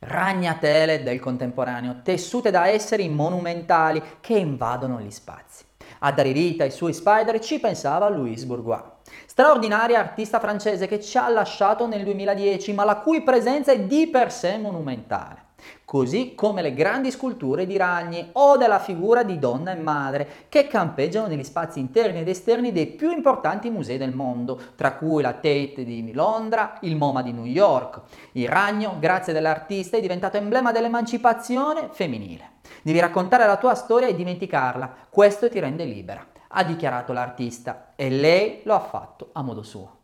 ragnatele del contemporaneo, tessute da esseri monumentali che invadono gli spazi. A dare vita ai suoi spider ci pensava Louise Bourgois, straordinaria artista francese che ci ha lasciato nel 2010, ma la cui presenza è di per sé monumentale così come le grandi sculture di ragni o della figura di donna e madre che campeggiano negli spazi interni ed esterni dei più importanti musei del mondo, tra cui la Tate di Londra, il MoMA di New York. Il ragno, grazie all'artista, è diventato emblema dell'emancipazione femminile. Devi raccontare la tua storia e dimenticarla, questo ti rende libera, ha dichiarato l'artista e lei lo ha fatto a modo suo.